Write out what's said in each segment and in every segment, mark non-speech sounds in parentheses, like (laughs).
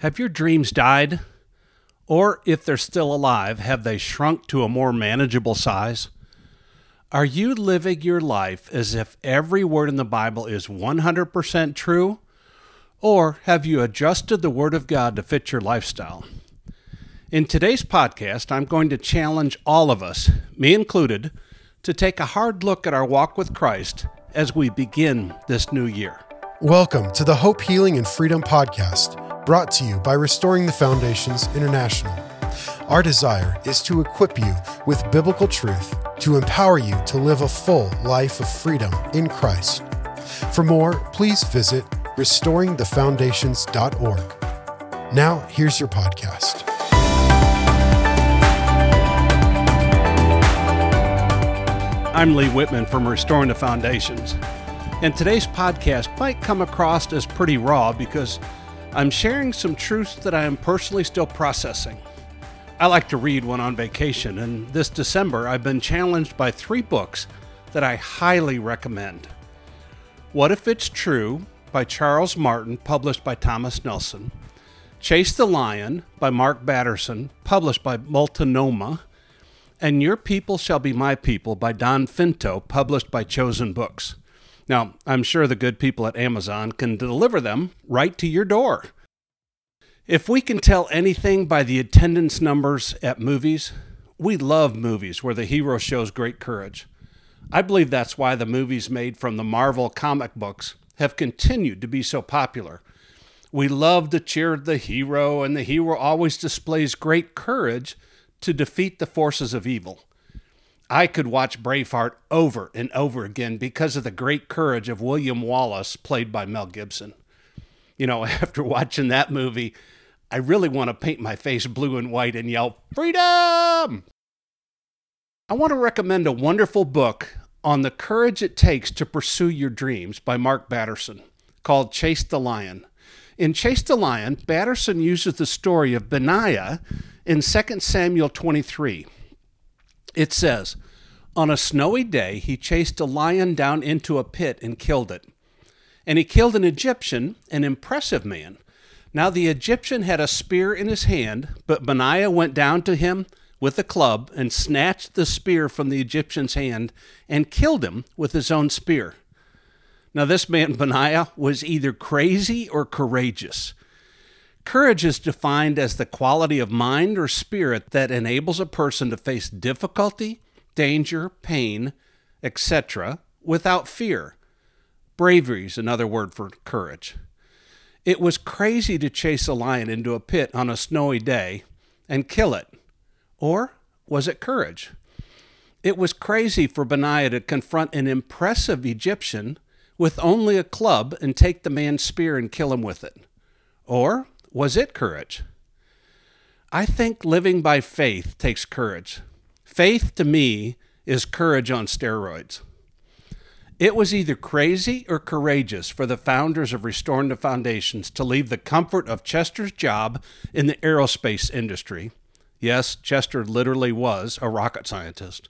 Have your dreams died? Or if they're still alive, have they shrunk to a more manageable size? Are you living your life as if every word in the Bible is 100% true? Or have you adjusted the Word of God to fit your lifestyle? In today's podcast, I'm going to challenge all of us, me included, to take a hard look at our walk with Christ as we begin this new year. Welcome to the Hope, Healing, and Freedom Podcast brought to you by Restoring the Foundations International. Our desire is to equip you with biblical truth to empower you to live a full life of freedom in Christ. For more, please visit restoringthefoundations.org. Now, here's your podcast. I'm Lee Whitman from Restoring the Foundations. And today's podcast might come across as pretty raw because I'm sharing some truths that I am personally still processing. I like to read when on vacation, and this December I've been challenged by three books that I highly recommend. What If It's True by Charles Martin, published by Thomas Nelson. Chase the Lion by Mark Batterson, published by Multnomah. And Your People Shall Be My People by Don Finto, published by Chosen Books. Now, I'm sure the good people at Amazon can deliver them right to your door. If we can tell anything by the attendance numbers at movies, we love movies where the hero shows great courage. I believe that's why the movies made from the Marvel comic books have continued to be so popular. We love to cheer the hero, and the hero always displays great courage to defeat the forces of evil. I could watch Braveheart over and over again because of the great courage of William Wallace, played by Mel Gibson. You know, (laughs) after watching that movie, I really want to paint my face blue and white and yell, Freedom! I want to recommend a wonderful book on the courage it takes to pursue your dreams by Mark Batterson called Chase the Lion. In Chase the Lion, Batterson uses the story of Benaiah in 2 Samuel 23. It says, On a snowy day, he chased a lion down into a pit and killed it. And he killed an Egyptian, an impressive man. Now the Egyptian had a spear in his hand, but Benaiah went down to him with a club and snatched the spear from the Egyptian's hand and killed him with his own spear. Now, this man, Benaiah, was either crazy or courageous. Courage is defined as the quality of mind or spirit that enables a person to face difficulty, danger, pain, etc., without fear. Bravery is another word for courage. It was crazy to chase a lion into a pit on a snowy day and kill it. Or was it courage? It was crazy for Benaiah to confront an impressive Egyptian with only a club and take the man's spear and kill him with it. Or was it courage? I think living by faith takes courage. Faith to me is courage on steroids. It was either crazy or courageous for the founders of Restoring the Foundations to leave the comfort of Chester's job in the aerospace industry. Yes, Chester literally was a rocket scientist.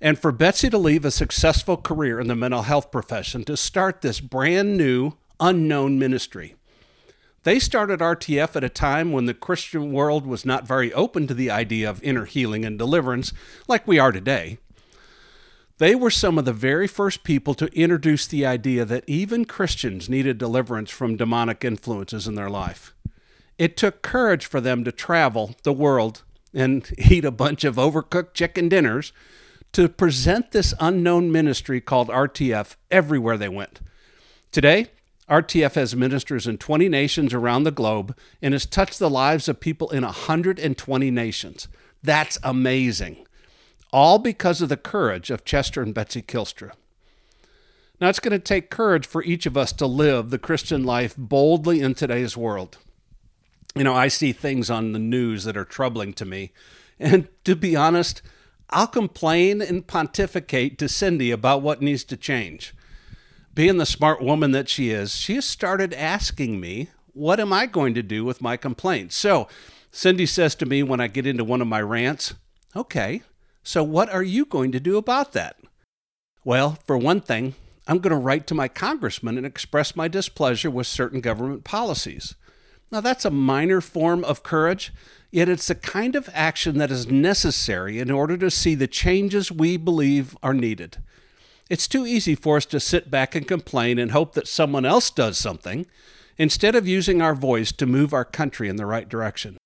And for Betsy to leave a successful career in the mental health profession to start this brand new, unknown ministry. They started RTF at a time when the Christian world was not very open to the idea of inner healing and deliverance like we are today. They were some of the very first people to introduce the idea that even Christians needed deliverance from demonic influences in their life. It took courage for them to travel the world and (laughs) eat a bunch of overcooked chicken dinners to present this unknown ministry called RTF everywhere they went. Today, RTF has ministers in 20 nations around the globe and has touched the lives of people in 120 nations. That's amazing. All because of the courage of Chester and Betsy Kylstra. Now, it's going to take courage for each of us to live the Christian life boldly in today's world. You know, I see things on the news that are troubling to me. And to be honest, I'll complain and pontificate to Cindy about what needs to change being the smart woman that she is, she has started asking me, What am I going to do with my complaints? So Cindy says to me when I get into one of my rants, Okay, so what are you going to do about that? Well, for one thing, I'm going to write to my congressman and express my displeasure with certain government policies. Now, that's a minor form of courage, yet it's the kind of action that is necessary in order to see the changes we believe are needed. It's too easy for us to sit back and complain and hope that someone else does something instead of using our voice to move our country in the right direction.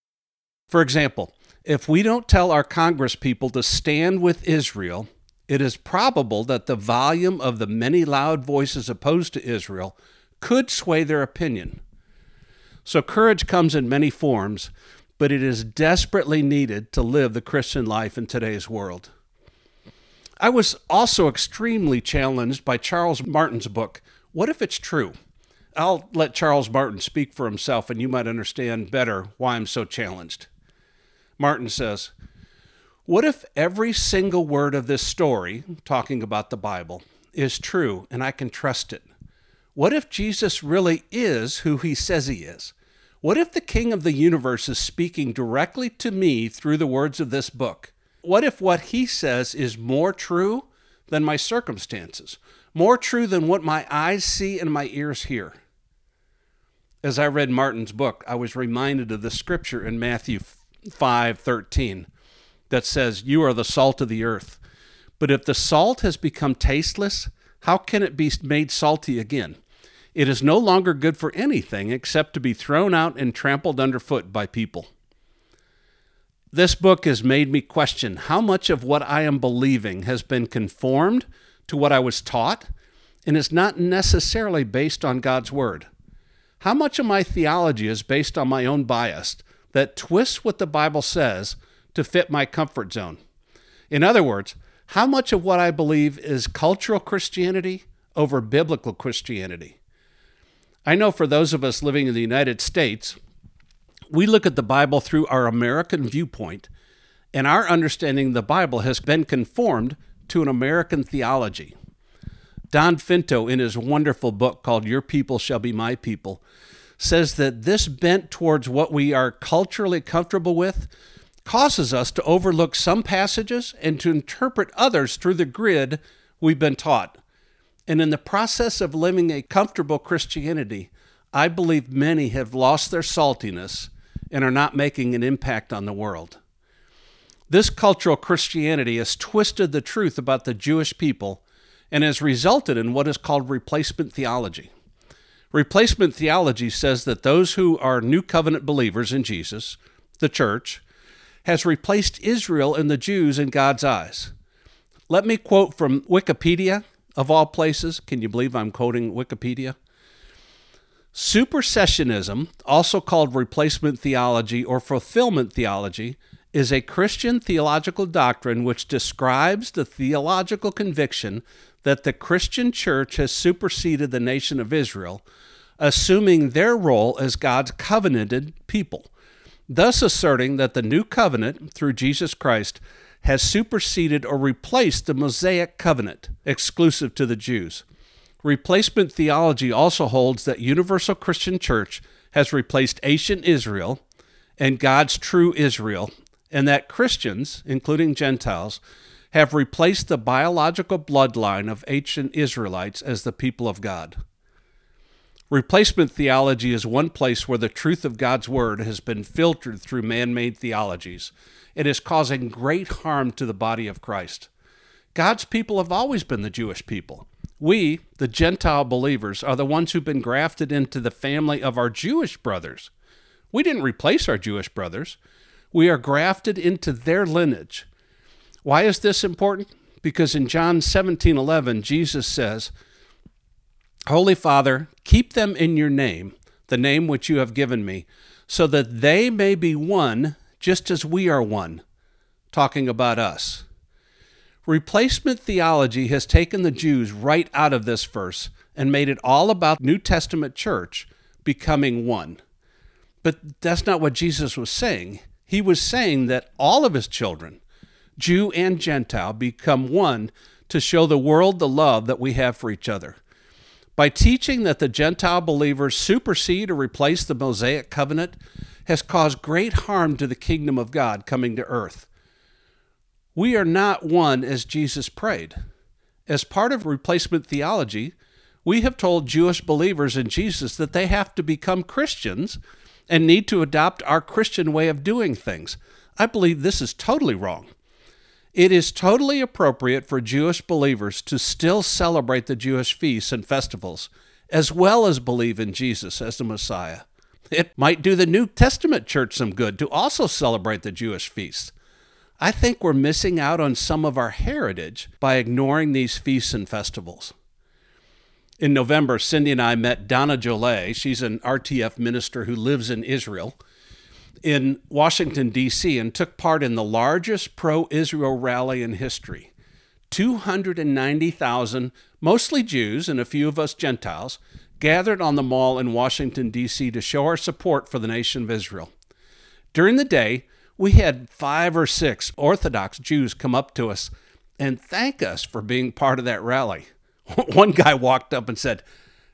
For example, if we don't tell our Congress people to stand with Israel, it is probable that the volume of the many loud voices opposed to Israel could sway their opinion. So, courage comes in many forms, but it is desperately needed to live the Christian life in today's world. I was also extremely challenged by Charles Martin's book, What If It's True? I'll let Charles Martin speak for himself, and you might understand better why I'm so challenged. Martin says, What if every single word of this story, talking about the Bible, is true and I can trust it? What if Jesus really is who he says he is? What if the King of the universe is speaking directly to me through the words of this book? What if what he says is more true than my circumstances? More true than what my eyes see and my ears hear? As I read Martin's book, I was reminded of the scripture in Matthew 5:13 that says, "You are the salt of the earth. But if the salt has become tasteless, how can it be made salty again? It is no longer good for anything except to be thrown out and trampled underfoot by people." This book has made me question how much of what I am believing has been conformed to what I was taught and is not necessarily based on God's Word. How much of my theology is based on my own bias that twists what the Bible says to fit my comfort zone? In other words, how much of what I believe is cultural Christianity over biblical Christianity? I know for those of us living in the United States, we look at the Bible through our American viewpoint, and our understanding of the Bible has been conformed to an American theology. Don Finto, in his wonderful book called Your People Shall Be My People, says that this bent towards what we are culturally comfortable with causes us to overlook some passages and to interpret others through the grid we've been taught. And in the process of living a comfortable Christianity, I believe many have lost their saltiness and are not making an impact on the world. This cultural Christianity has twisted the truth about the Jewish people and has resulted in what is called replacement theology. Replacement theology says that those who are new covenant believers in Jesus, the church, has replaced Israel and the Jews in God's eyes. Let me quote from Wikipedia, of all places. Can you believe I'm quoting Wikipedia? Supersessionism, also called replacement theology or fulfillment theology, is a Christian theological doctrine which describes the theological conviction that the Christian church has superseded the nation of Israel, assuming their role as God's covenanted people, thus asserting that the new covenant through Jesus Christ has superseded or replaced the Mosaic covenant exclusive to the Jews. Replacement theology also holds that Universal Christian Church has replaced ancient Israel and God's true Israel, and that Christians, including Gentiles, have replaced the biological bloodline of ancient Israelites as the people of God. Replacement theology is one place where the truth of God's Word has been filtered through man made theologies. It is causing great harm to the body of Christ. God's people have always been the Jewish people. We, the Gentile believers, are the ones who've been grafted into the family of our Jewish brothers. We didn't replace our Jewish brothers, we are grafted into their lineage. Why is this important? Because in John 17 11, Jesus says, Holy Father, keep them in your name, the name which you have given me, so that they may be one, just as we are one. Talking about us. Replacement theology has taken the Jews right out of this verse and made it all about New Testament church becoming one. But that's not what Jesus was saying. He was saying that all of his children, Jew and Gentile, become one to show the world the love that we have for each other. By teaching that the Gentile believers supersede or replace the Mosaic covenant has caused great harm to the kingdom of God coming to earth. We are not one as Jesus prayed. As part of replacement theology, we have told Jewish believers in Jesus that they have to become Christians and need to adopt our Christian way of doing things. I believe this is totally wrong. It is totally appropriate for Jewish believers to still celebrate the Jewish feasts and festivals, as well as believe in Jesus as the Messiah. It might do the New Testament church some good to also celebrate the Jewish feasts. I think we're missing out on some of our heritage by ignoring these feasts and festivals. In November, Cindy and I met Donna Jolet. She's an RTF minister who lives in Israel, in Washington, D.C., and took part in the largest pro Israel rally in history. 290,000, mostly Jews and a few of us Gentiles, gathered on the mall in Washington, D.C. to show our support for the nation of Israel. During the day, we had five or six Orthodox Jews come up to us and thank us for being part of that rally. (laughs) One guy walked up and said,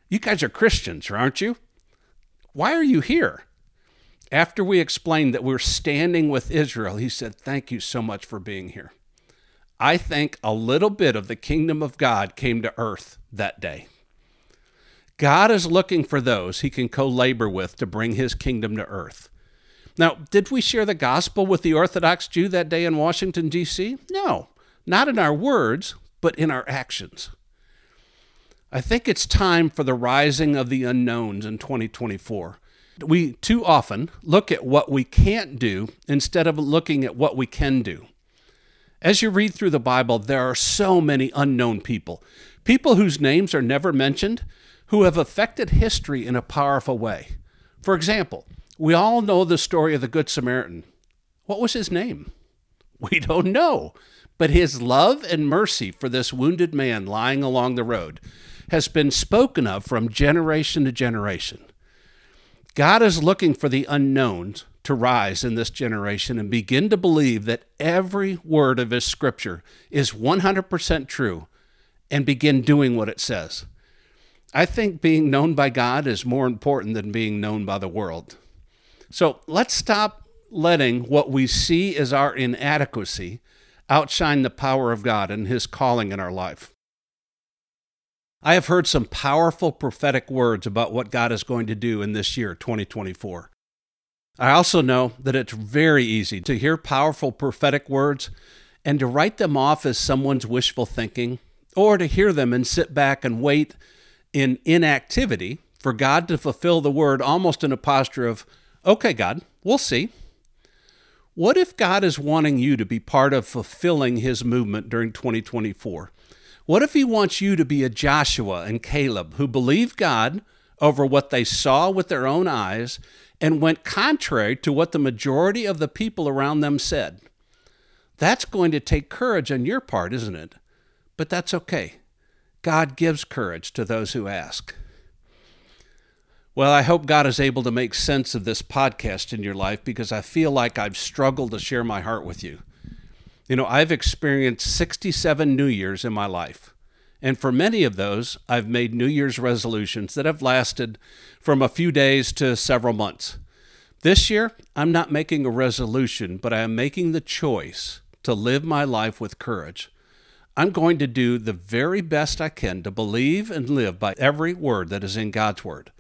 You guys are Christians, aren't you? Why are you here? After we explained that we're standing with Israel, he said, Thank you so much for being here. I think a little bit of the kingdom of God came to earth that day. God is looking for those he can co labor with to bring his kingdom to earth. Now, did we share the gospel with the Orthodox Jew that day in Washington, D.C.? No, not in our words, but in our actions. I think it's time for the rising of the unknowns in 2024. We too often look at what we can't do instead of looking at what we can do. As you read through the Bible, there are so many unknown people, people whose names are never mentioned, who have affected history in a powerful way. For example, we all know the story of the Good Samaritan. What was his name? We don't know. But his love and mercy for this wounded man lying along the road has been spoken of from generation to generation. God is looking for the unknowns to rise in this generation and begin to believe that every word of His scripture is 100% true and begin doing what it says. I think being known by God is more important than being known by the world. So let's stop letting what we see as our inadequacy outshine the power of God and His calling in our life. I have heard some powerful prophetic words about what God is going to do in this year, 2024. I also know that it's very easy to hear powerful prophetic words and to write them off as someone's wishful thinking, or to hear them and sit back and wait in inactivity for God to fulfill the word almost in a posture of, okay, God, we'll see. What if God is wanting you to be part of fulfilling his movement during 2024? What if he wants you to be a Joshua and Caleb who believed God over what they saw with their own eyes and went contrary to what the majority of the people around them said? That's going to take courage on your part, isn't it? But that's okay. God gives courage to those who ask. Well, I hope God is able to make sense of this podcast in your life because I feel like I've struggled to share my heart with you. You know, I've experienced 67 New Year's in my life. And for many of those, I've made New Year's resolutions that have lasted from a few days to several months. This year, I'm not making a resolution, but I am making the choice to live my life with courage. I'm going to do the very best I can to believe and live by every word that is in God's Word.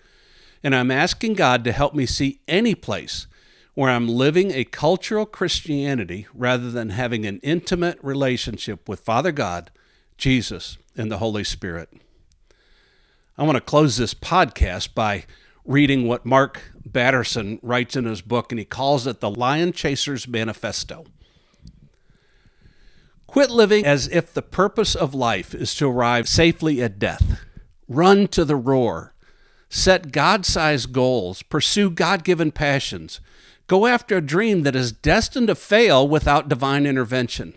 And I'm asking God to help me see any place where I'm living a cultural Christianity rather than having an intimate relationship with Father God, Jesus, and the Holy Spirit. I want to close this podcast by reading what Mark Batterson writes in his book, and he calls it the Lion Chaser's Manifesto. Quit living as if the purpose of life is to arrive safely at death. Run to the roar. Set God sized goals. Pursue God given passions. Go after a dream that is destined to fail without divine intervention.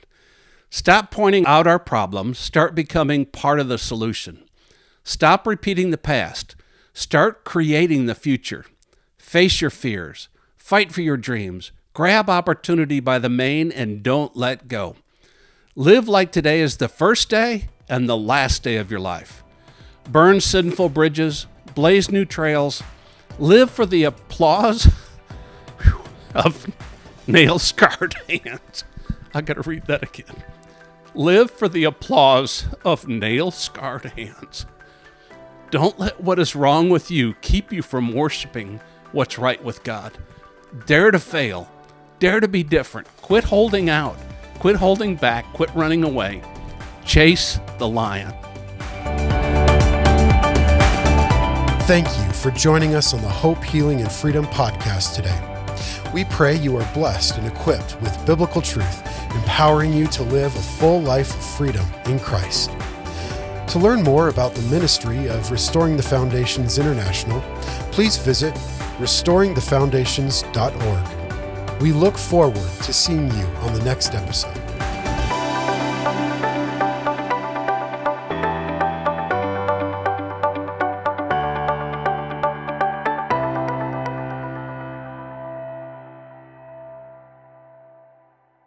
Stop pointing out our problems, start becoming part of the solution. Stop repeating the past, start creating the future. Face your fears, fight for your dreams, grab opportunity by the mane, and don't let go. Live like today is the first day and the last day of your life. Burn sinful bridges, blaze new trails, live for the applause (laughs) of nail scarred (laughs) hands. I got to read that again. Live for the applause of nail scarred hands. Don't let what is wrong with you keep you from worshiping what's right with God. Dare to fail. Dare to be different. Quit holding out. Quit holding back. Quit running away. Chase the lion. Thank you for joining us on the Hope, Healing, and Freedom podcast today. We pray you are blessed and equipped with biblical truth, empowering you to live a full life of freedom in Christ. To learn more about the ministry of Restoring the Foundations International, please visit restoringthefoundations.org. We look forward to seeing you on the next episode.